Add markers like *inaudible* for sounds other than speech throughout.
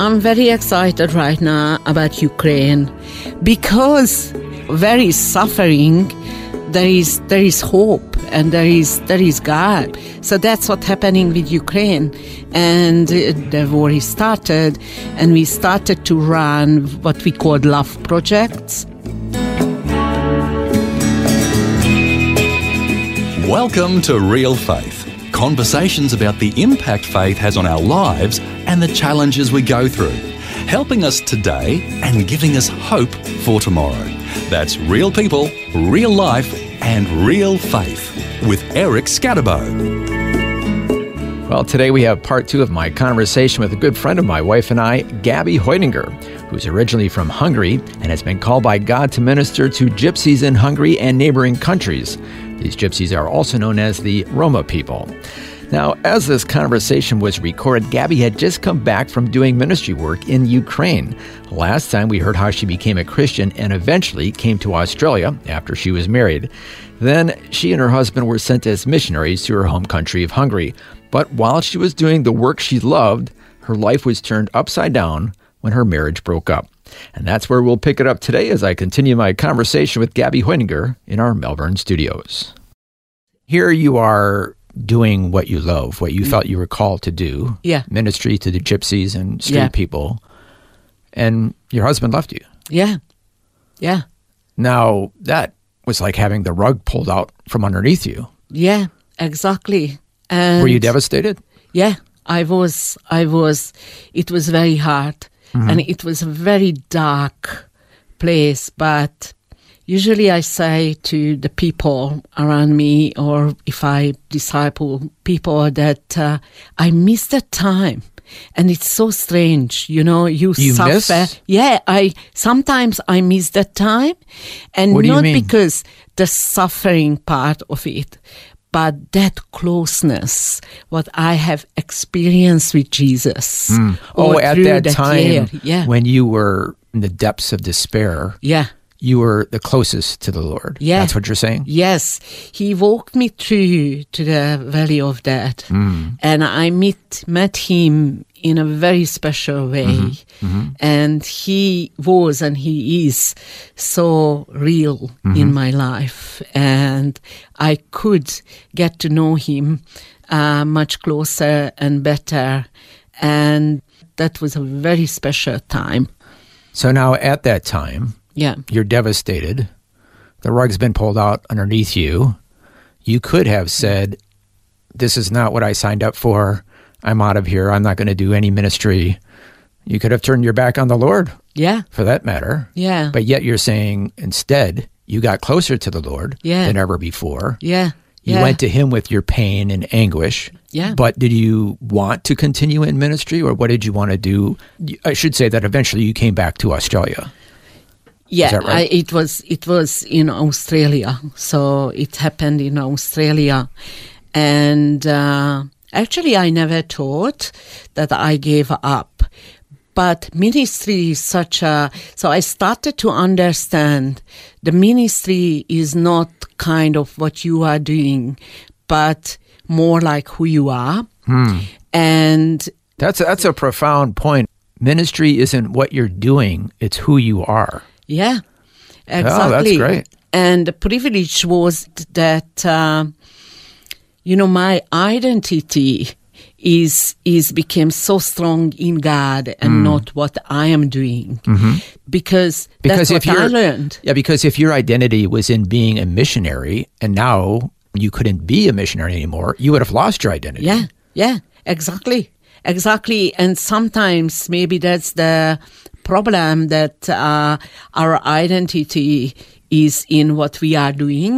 I'm very excited right now about Ukraine because very suffering there is there is hope and there is there is God. So that's what's happening with Ukraine. And the war is started and we started to run what we called love projects. Welcome to Real Faith. Conversations about the impact faith has on our lives and the challenges we go through, helping us today and giving us hope for tomorrow. That's real people, real life, and real faith with Eric Skattebo. Well, today we have part two of my conversation with a good friend of my wife and I, Gabby Hoytinger, who's originally from Hungary and has been called by God to minister to gypsies in Hungary and neighboring countries. These gypsies are also known as the Roma people. Now, as this conversation was recorded, Gabby had just come back from doing ministry work in Ukraine. Last time we heard how she became a Christian and eventually came to Australia after she was married. Then she and her husband were sent as missionaries to her home country of Hungary. But while she was doing the work she loved, her life was turned upside down when her marriage broke up. And that's where we'll pick it up today as I continue my conversation with Gabby Hoyninger in our Melbourne studios. Here you are doing what you love, what you mm. felt you were called to do. Yeah. Ministry to the gypsies and street Yeah. people. And your husband left you. Yeah. Yeah. Now, that was like having the rug pulled out from underneath you. Yeah. Exactly. And Were you devastated? Yeah, I was. I was. It was very hard, mm-hmm. and it was a very dark place. But usually, I say to the people around me, or if I disciple people, that uh, I miss that time. And it's so strange, you know. You, You suffer. miss? Yeah, I sometimes I miss that time, and What not because the suffering part of it, but that closeness, what I have experienced with Jesus. Oh, at through that time year. yeah, when you were in the depths of despair, yeah. You were the closest to the Lord. Yeah. That's what you're saying? Yes, he walked me through to the valley of death, Hmm. and I met met him in a very special way. Mm-hmm. And he was and he is so real Mm-hmm. in my life, and I could get to know him uh, much closer and better, and that was a very special time. So now at that time, Yeah, you're devastated. The rug's been pulled out underneath you. You could have said, This is not what I signed up for. I'm out of here. I'm not going to do any ministry. You could have turned your back on the Lord yeah, for that matter. yeah, But yet you're saying instead, you got closer to the Lord Yeah. than ever before. yeah. You yeah. went to him with your pain and anguish. Yeah. But did you want to continue in ministry or what did you want to do? I should say that eventually you came back to Australia. Yeah, right? I, it was it was in Australia, so it happened in Australia, and uh, actually, I never thought that I gave up. But ministry is such a so I started to understand the ministry is not kind of what you are doing, but more like who you are, and That's a, that's a profound point. Ministry isn't what you're doing, it's who you are. Yeah, that's exactly. great. And the privilege was that uh, you know my identity is is became so strong in God and not what I am doing because Mm. Because that's if what I learned. Yeah, because if your identity was in being a missionary and now you couldn't be a missionary anymore, you would have lost your identity. Yeah, yeah, exactly, exactly. And sometimes maybe that's the problem that uh, our identity is in what we are doing,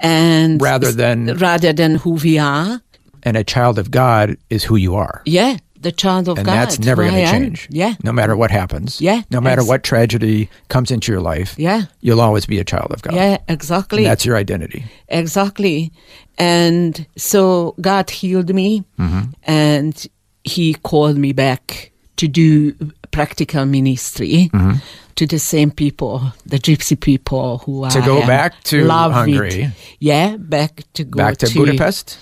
and Hmm. Rather than- rather than who we are. And a child of God is who you are. Yeah, the child of and God. And that's never going to change. Yeah, No matter what happens. Yeah, No matter ex- what tragedy comes into your life. Yeah. You'll always be a child of God. yeah, exactly. And that's your identity. Exactly. And so God healed me and he called me back to do practical ministry to the same people, the gypsy people who are To I go back to love Hungary. with. Yeah, back to go Back to, Budapest.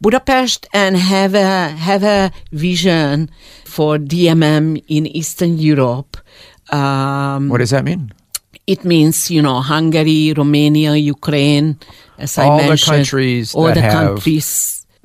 Budapest and have a have a vision for DMM in Eastern Europe. Um, What does that mean? it means you know Hungary, Romania, Ukraine, as All I the countries all the have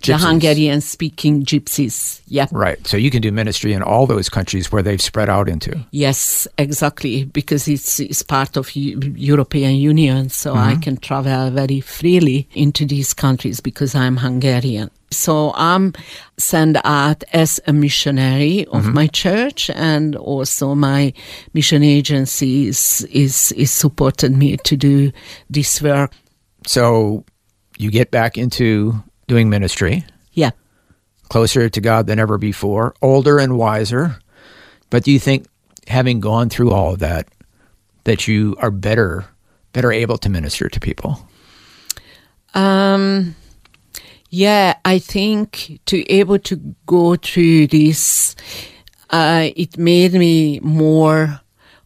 countries, the. Hungarian speaking gypsies. Yeah. Right. So you can do ministry in all those countries where they've spread out into. Yes, exactly, because it's, it's part of Eu- European Union, so I mm-hmm. can travel very freely into these countries because I'm Hungarian. So I'm sent out as a missionary of mm-hmm. my church, and also my mission agency is, is is supported me to do this work. So you get back into doing ministry, Yeah. closer to God than ever before, older and wiser. But do you think, having gone through all of that, that you are better, better able to minister to people? Um, yeah, I think to able to go through this, uh, it made me more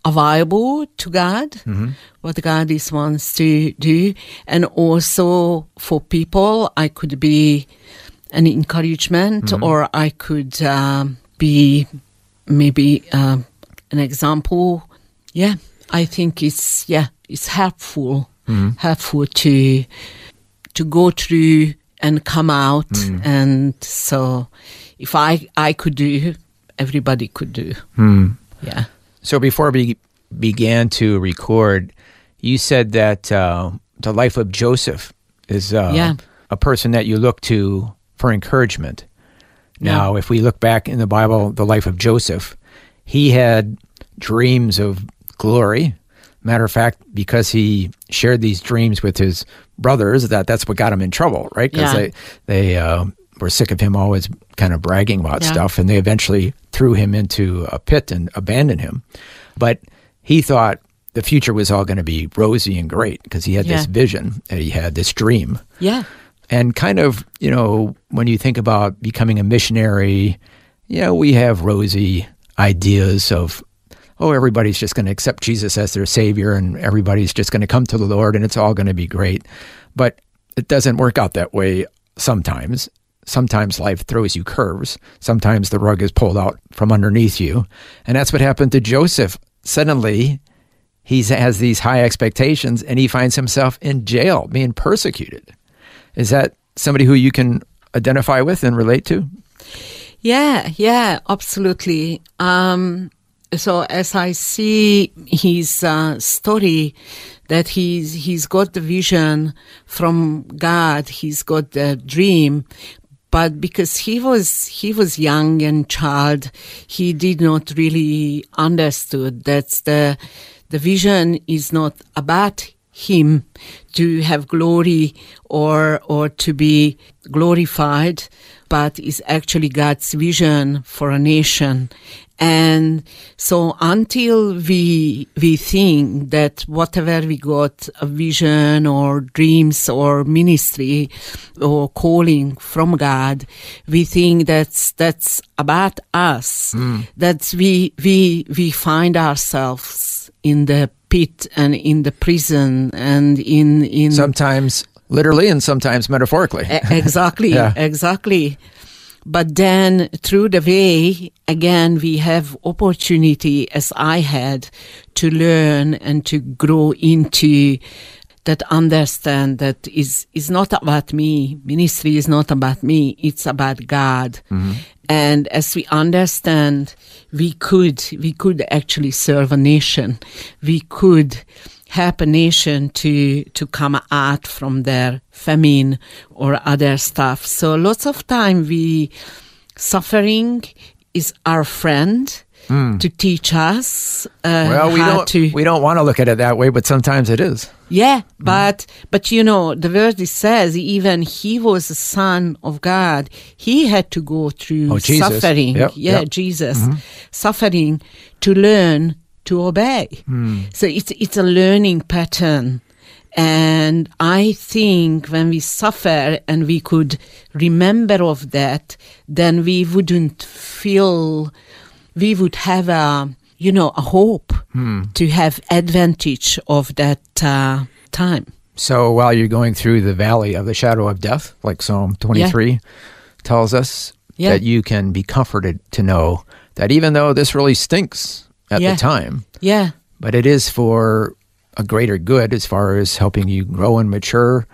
available to God, mm-hmm. what God is wants to do, and also for people, I could be an encouragement, mm-hmm. or I could um, be maybe um, an example. Yeah, I think it's yeah, it's helpful, mm-hmm. helpful to to go through and come out mm. and so if i i could do everybody could do. Mm. Yeah So before we began to record, you said that uh, the life of Joseph is uh, Yeah. a person that you look to for encouragement. Now, if we look back in the Bible, the life of Joseph, he had dreams of glory. Matter of fact, because he shared these dreams with his brothers, that that's what got him in trouble, right? Because Yeah. they they uh, were sick of him always kind of bragging about Yeah. stuff, and they eventually threw him into a pit and abandoned him. But he thought the future was all going to be rosy and great because he had this vision and he had this dream. yeah And kind of, you know, when you think about becoming a missionary, you know, we have rosy ideas of, oh, everybody's just going to accept Jesus as their savior and everybody's just going to come to the Lord and it's all going to be great. But it doesn't work out that way sometimes. Sometimes life throws you curves. Sometimes the rug is pulled out from underneath you. And that's what happened to Joseph. Suddenly, he has these high expectations and he finds himself in jail being persecuted. Is that somebody who you can identify with and relate to? yeah yeah absolutely um so as i see his uh, story that he's he's got the vision from god he's got the dream but because he was he was young and child he did not really understood that the the vision is not about him to have glory or or to be glorified but is actually God's vision for a nation. And so until we we think that whatever we got a vision or dreams or ministry or calling from God we think that's that's about us. Mm. That we we we find ourselves in the pit and in the prison and in in Sometimes literally and sometimes metaphorically. Exactly, *laughs* Yeah. exactly. But then through the way, again, we have opportunity as I had to learn and to grow into that understand that is, is not about me. Ministry is not about me. It's about God. Mm-hmm. And as we understand, we could, we could actually serve a nation. We could help a nation to to come out from their famine or other stuff. So lots of time we suffering is our friend Mm. to teach us uh, Well, we how don't to. we don't want to look at it that way, but sometimes it is. Yeah, mm. but but you know the verse says even he was the son of God. He had to go through Oh, suffering. Yep, yeah, yep. Jesus mm-hmm. suffering to learn to obey. Mm. So it's it's a learning pattern. And I think when we suffer and we could remember of that, then we wouldn't feel we would have a you know a hope to have advantage of that uh, time. So while you're going through the valley of the shadow of death, like Psalm 23 tells us, Yeah. that you can be comforted to know that even though this really stinks at Yeah. the time, Yeah, but it is for a greater good as far as helping you grow and mature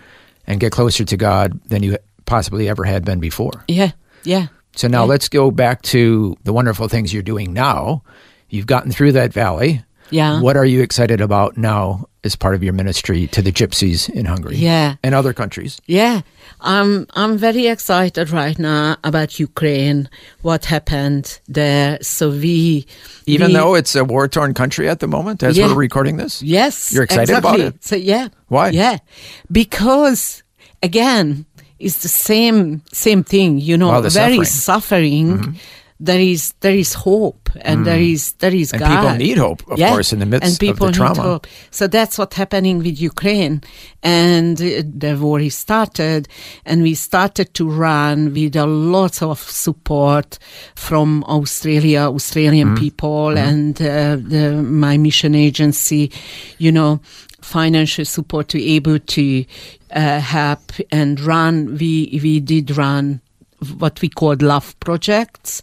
and get closer to God than you possibly ever had been before. yeah, yeah. So now let's go back to the wonderful things you're doing now. You've gotten through that valley. Yeah. What are you excited about now as part of your ministry to the gypsies in Hungary? Yeah. And other countries? Yeah, I'm I'm very excited right now about Ukraine. What happened there? So we Even we- though it's a war torn country at the moment as Yeah. we're recording this? yes, You're excited about it? So yeah, Why? Yeah, because again, it's the same same thing. You know, the very suffering. Mm-hmm. There is there is hope, and there is there is Mm. And God. people need hope, of course, in the midst and of the people need trauma. hope. So that's what's happening with Ukraine. And the war is started, and we started to run with a lot of support from Australia, Australian Mm-hmm. people, and uh, the, my mission agency, you know, financial support to able to uh, help and run. We we did run what we called love projects.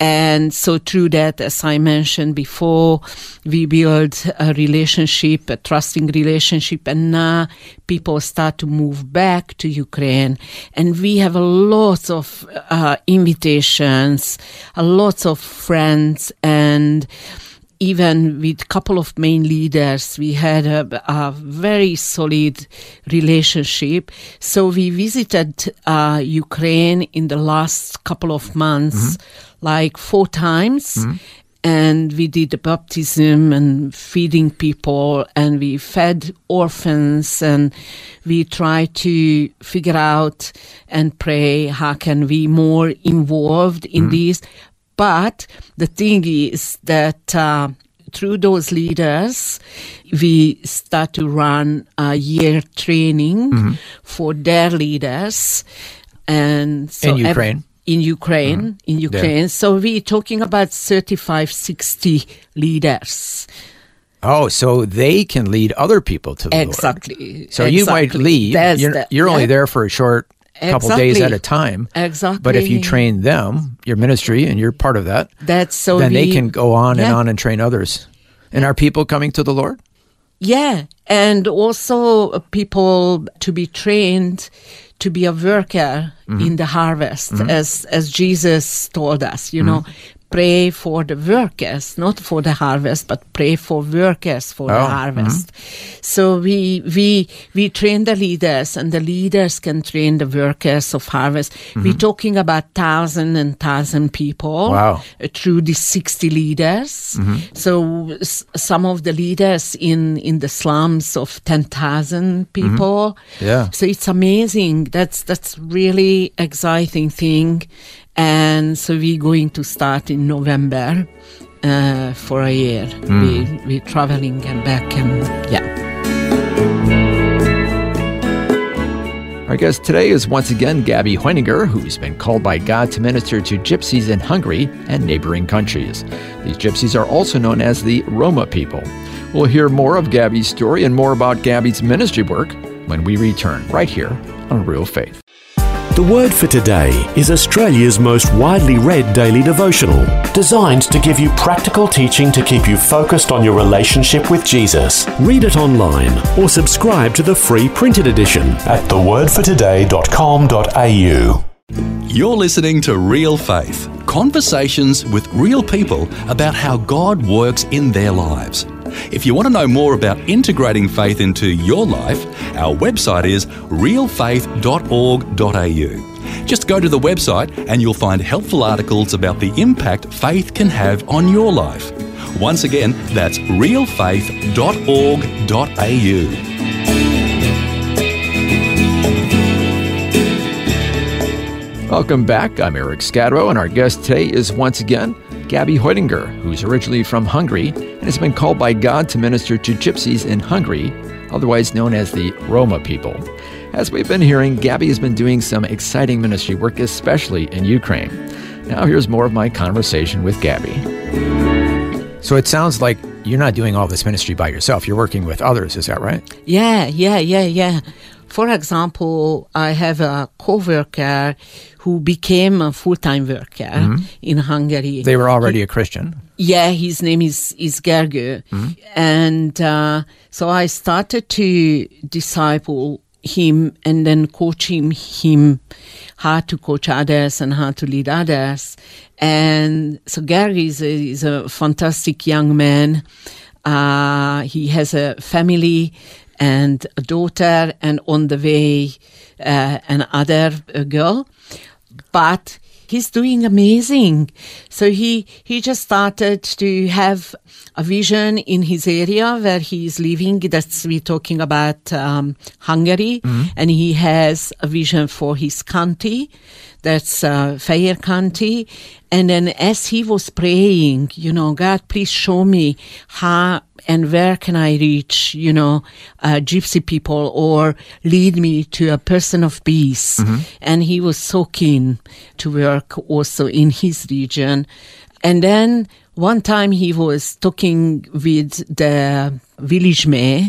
And so through that, as I mentioned before, we build a relationship, a trusting relationship, and now people start to move back to Ukraine. And we have a lot of uh, invitations, a lot of friends, and even with a couple of main leaders, we had a, a very solid relationship. So we visited uh, Ukraine in the last couple of months, mm-hmm. like four times. Mm-hmm. And we did the baptism and feeding people, and we fed orphans, and we try to figure out and pray how can we more involved in mm-hmm. this. But the thing is that uh, through those leaders, we start to run a year training for their leaders, and so In ev- Ukraine? in Ukraine, in Ukraine. So we're talking about 35, 60 leaders. Oh, so they can lead other people to the Lord. Exactly. So you might Exactly. lead. That's You're, the- you're only there for a short couple days at a time. Exactly. But if you train them, your ministry, and you're part of that, That's so then they can go on and on and train others. And are people coming to the Lord? Yeah, and also people to be trained to be a worker Mm-hmm. in the harvest, as as Jesus told us. You know, Mm-hmm. Pray for the workers, not for the harvest, but pray for workers for Oh, the harvest. So we we we train the leaders, and the leaders can train the workers of harvest. We're talking about thousand and thousand people Mm-hmm. Wow. uh, through the 60 leaders. So s- some of the leaders in, in the slums of 10,000 people. Yeah. So it's amazing. That's, that's really exciting thing. And so we're going to start in November uh, for a year. We, we're traveling and back and yeah. Our guest today is once again Gabby Heuninger, who's been called by God to minister to gypsies in Hungary and neighboring countries. These gypsies are also known as the Roma people. We'll hear more of Gabby's story and more about Gabby's ministry work when we return right here on Real Faith. The Word for Today is Australia's most widely read daily devotional, designed to give you practical teaching to keep you focused on your relationship with Jesus. Read it online or subscribe to the free printed edition at thewordfortoday.com.au. You're listening to Real Faith conversations with real people about how God works in their lives. If you want to know more about integrating faith into your life, our website is realfaith.org.au. Just go to the website and you'll find helpful articles about the impact faith can have on your life. Once again, that's realfaith.org.au. Welcome back. I'm Eric Skattebo, and our guest today is once again Gabby Heutinger, who's originally from Hungary and has been called by God to minister to gypsies in Hungary, otherwise known as the Roma people. As we've been hearing, Gabby has been doing some exciting ministry work, especially in Ukraine. Now, here's more of my conversation with Gabby. So it sounds like you're not doing all this ministry by yourself. You're working with others, is that right? Yeah, yeah, yeah, yeah. For example, I have a co-worker who became a full-time worker in Hungary. They were already a Christian. Yeah, his name is is Gergő, and uh, so I started to disciple him and then coaching him how to coach others and how to lead others. And so Gergő is a, is a fantastic young man. Uh, he has a family and a daughter, and on the way, uh, another uh, girl. But he's doing amazing. So he he just started to have a vision in his area where he is living. That's we're talking about um, Hungary, and he has a vision for his county. That's uh, County. And then as he was praying, you know, God, please show me how and where can I reach, you know, uh, gypsy people or lead me to a person of peace. And he was so keen to work also in his region. And then one time he was talking with the village mayor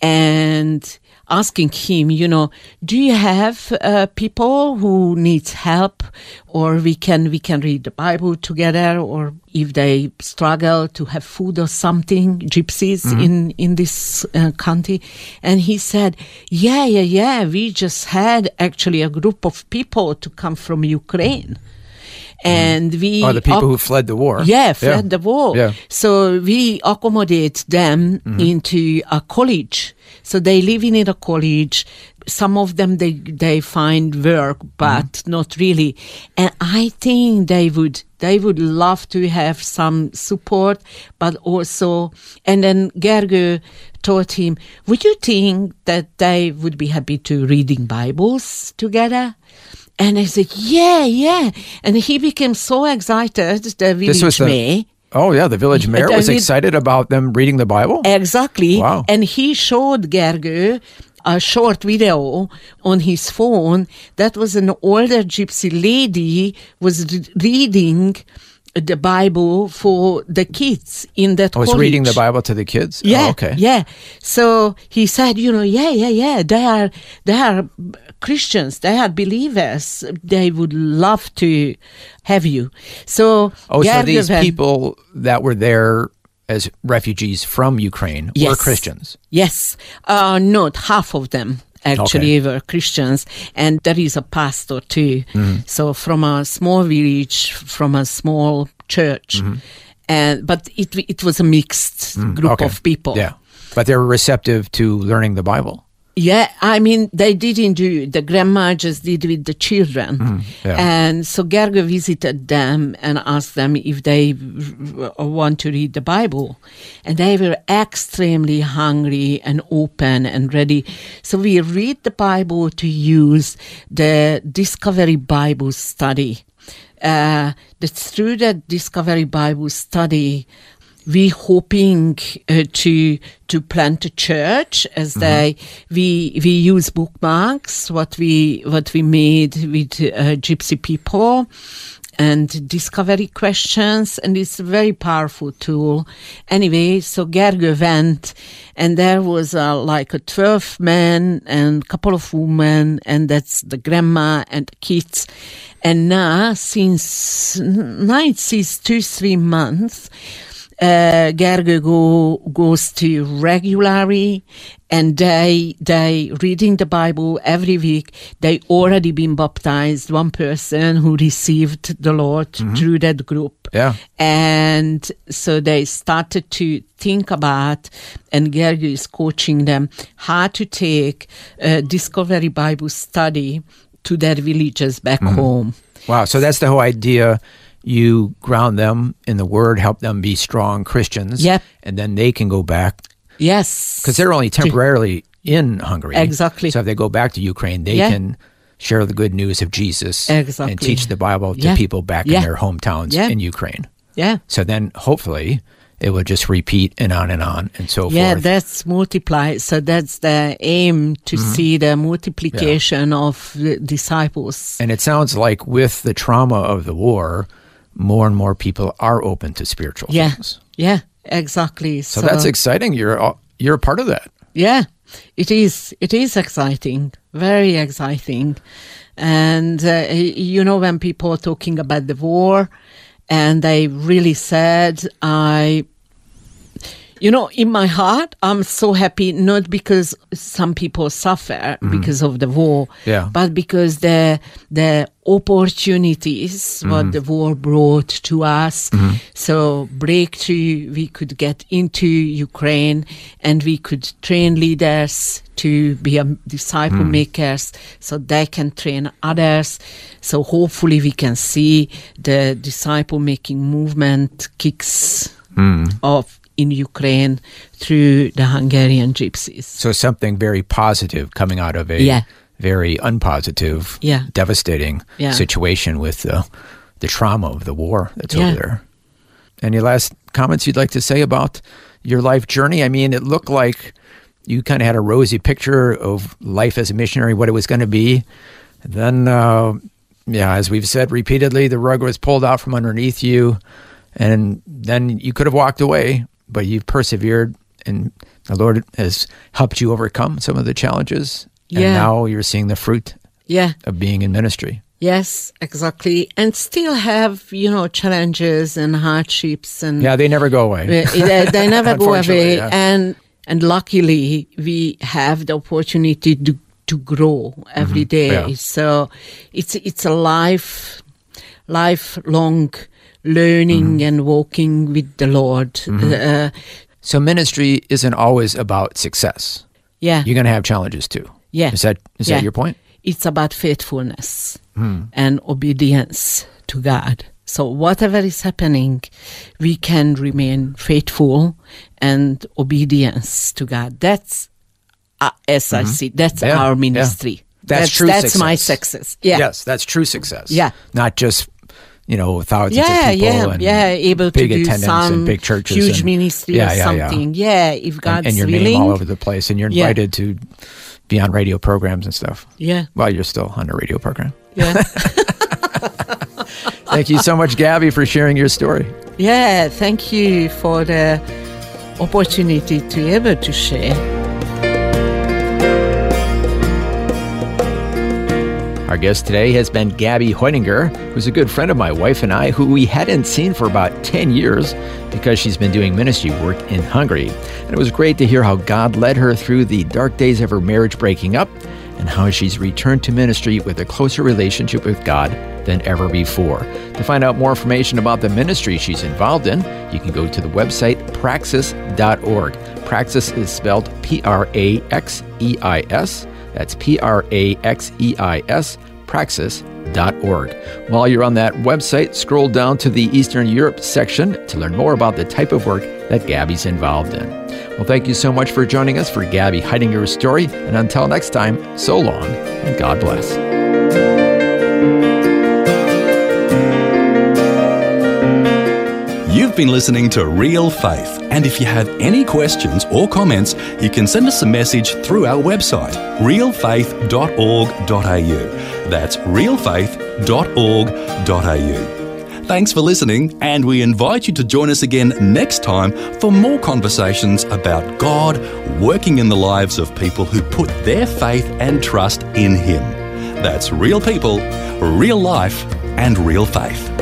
and asking him, you know, do you have uh, people who needs help or we can, we can read the Bible together or if they struggle to have food or something, gypsies in, in this uh, country. And he said, yeah, yeah, yeah, we just had actually a group of people to come from Ukraine. Mm-hmm. And we are the people who fled the war. yeah, fled the war. Yeah. So we accommodate them mm-hmm. into a college. So they live in a college. Some of them they they find work, mm-hmm. but not really. And I think they would they would love to have some support, but also. And then Gergő told him, "Would you think that they would be happy to reading Bibles together?" And I said, "Yeah, yeah." And he became so excited. The village This was the- mayor. Oh, yeah. The village mayor was excited about them reading the Bible. Exactly. Wow. And he showed Gergő a short video on his phone that was an older gypsy lady was re- reading the Bible for the kids in that I was college. reading the Bible to the kids. Oh, yeah, Oh, okay. yeah. So he said, you know, yeah, yeah, yeah. They are, they are Christians. They are believers. They would love to have you. So, Oh, so these people that were there as refugees from Ukraine were Christians. Yes, uh, not half of them actually were Christians, and there is a pastor too. Mm-hmm. So from a small village, from a small church, Mm-hmm. and but it it was a mixed group Mm, Okay. of people. Yeah. But they were receptive to learning the Bible. Yeah, I mean, they didn't do the grandma just did with the children, Mm-hmm. yeah. and so Gergő visited them and asked them if they want to read the Bible, and they were extremely hungry and open and ready. So we read the Bible to use the Discovery Bible Study. Uh, that's through that Discovery Bible Study we hoping uh, to to plant a church as they we we use bookmarks what we what we made with uh, gypsy people and discovery questions and it's a very powerful tool. Anyway so Gergő went and there was uh, like a 12 men and couple of women and that's the grandma and the kids. And now since night since two three months uh, Gergő go, goes to regularly and they they reading the Bible every week. They already been baptized. One person who received the Lord through that group. Yeah. And so they started to think about, and Gergő is coaching them how to take uh, Discovery Bible study to their villages back Mm-hmm. home. Wow. So that's the whole idea. You ground them in the word, help them be strong Christians. Yep. And then they can go back Yes. because they're only temporarily in Hungary. Exactly. So if they go back to Ukraine, they Yeah. can share the good news of Jesus and teach the Bible to Yeah. people back in their hometowns in Ukraine. yeah. So then hopefully it will just repeat and on and on and so Yeah, forth. Yeah, that's multiply. So that's the aim to Mm-hmm. see the multiplication of the disciples. and it sounds like with the trauma of the war, more and more people are open to spiritual Yeah. things. Yeah, exactly. So, that's exciting. You're you're a part of that. Yeah, it is. It is exciting, very exciting. And uh, you know, when people are talking about the war, and they really said, I, you know, in my heart, I'm so happy, not because some people suffer mm-hmm. because of the war, Yeah. but because the the opportunities what mm-hmm. the war brought to us. Mm-hmm. So breakthrough, we could get into Ukraine and we could train leaders to be a disciple mm. makers so they can train others. So hopefully we can see the disciple making movement kicks mm. off in Ukraine through the Hungarian gypsies. So something very positive coming out of a Yeah. very unpositive, Yeah. devastating Yeah. situation with the the trauma of the war that's over there. Any last comments you'd like to say about your life journey? I mean, it looked like you kind of had a rosy picture of life as a missionary, what it was going to be. Then, uh, yeah, as we've said repeatedly, the rug was pulled out from underneath you, and then you could have walked away, but you've persevered, and the Lord has helped you overcome some of the challenges. And Yeah. now you're seeing the fruit Yeah. of being in ministry. Yes, exactly. And still have, you know, challenges and hardships and Yeah, they never go away. They, they *laughs* never go away. yeah. And and luckily we have the opportunity to to grow every day. Mm-hmm. Yeah. So it's it's a life lifelong learning Mm-hmm. and walking with the Lord. Uh, So ministry isn't always about success. yeah. You're going to have challenges too. Yeah. Is that is Yeah. that your point? It's about faithfulness Hmm. and obedience to God. So whatever is happening, we can remain faithful and obedience to God. That's uh, as I see, that's Mm-hmm. Yeah, our yeah. ministry. That's true That's my success. success. Yeah. Yes, that's true success. Yeah. Not just, you know, thousands Yeah, of people yeah, and yeah. Able to big do attendance some and big churches huge and, ministry yeah, or yeah, yeah. something. Yeah, if God's And, and your willing. name all over the place and you're Yeah. invited to be on radio programs and stuff. Yeah, while you're still on a radio program. yeah, *laughs* Thank you so much, Gabby, for sharing your story. yeah. Thank you for the opportunity to be able to share. Our guest today has been Gabby Heuninger, who's a good friend of my wife and I, who we hadn't seen for about 10 years because she's been doing ministry work in Hungary. And it was great to hear how God led her through the dark days of her marriage breaking up and how she's returned to ministry with a closer relationship with God than ever before. To find out more information about the ministry she's involved in, you can go to the website praxeis.org. Praxeis is spelled P R A X E I S. That's P R A X E I S, praxeis.org. While you're on that website, scroll down to the Eastern Europe section to learn more about the type of work that Gabby's involved in. Well, thank you so much for joining us for Gabby Heidinger's story. And until next time, so long and God bless. You've been listening to Real Faith, and if you have any questions or comments, you can send us a message through our website, realfaith.org.au. That's realfaith.org.au. Thanks for listening, and we invite you to join us again next time for more conversations about God working in the lives of people who put their faith and trust in Him. That's real people, real life, and real faith.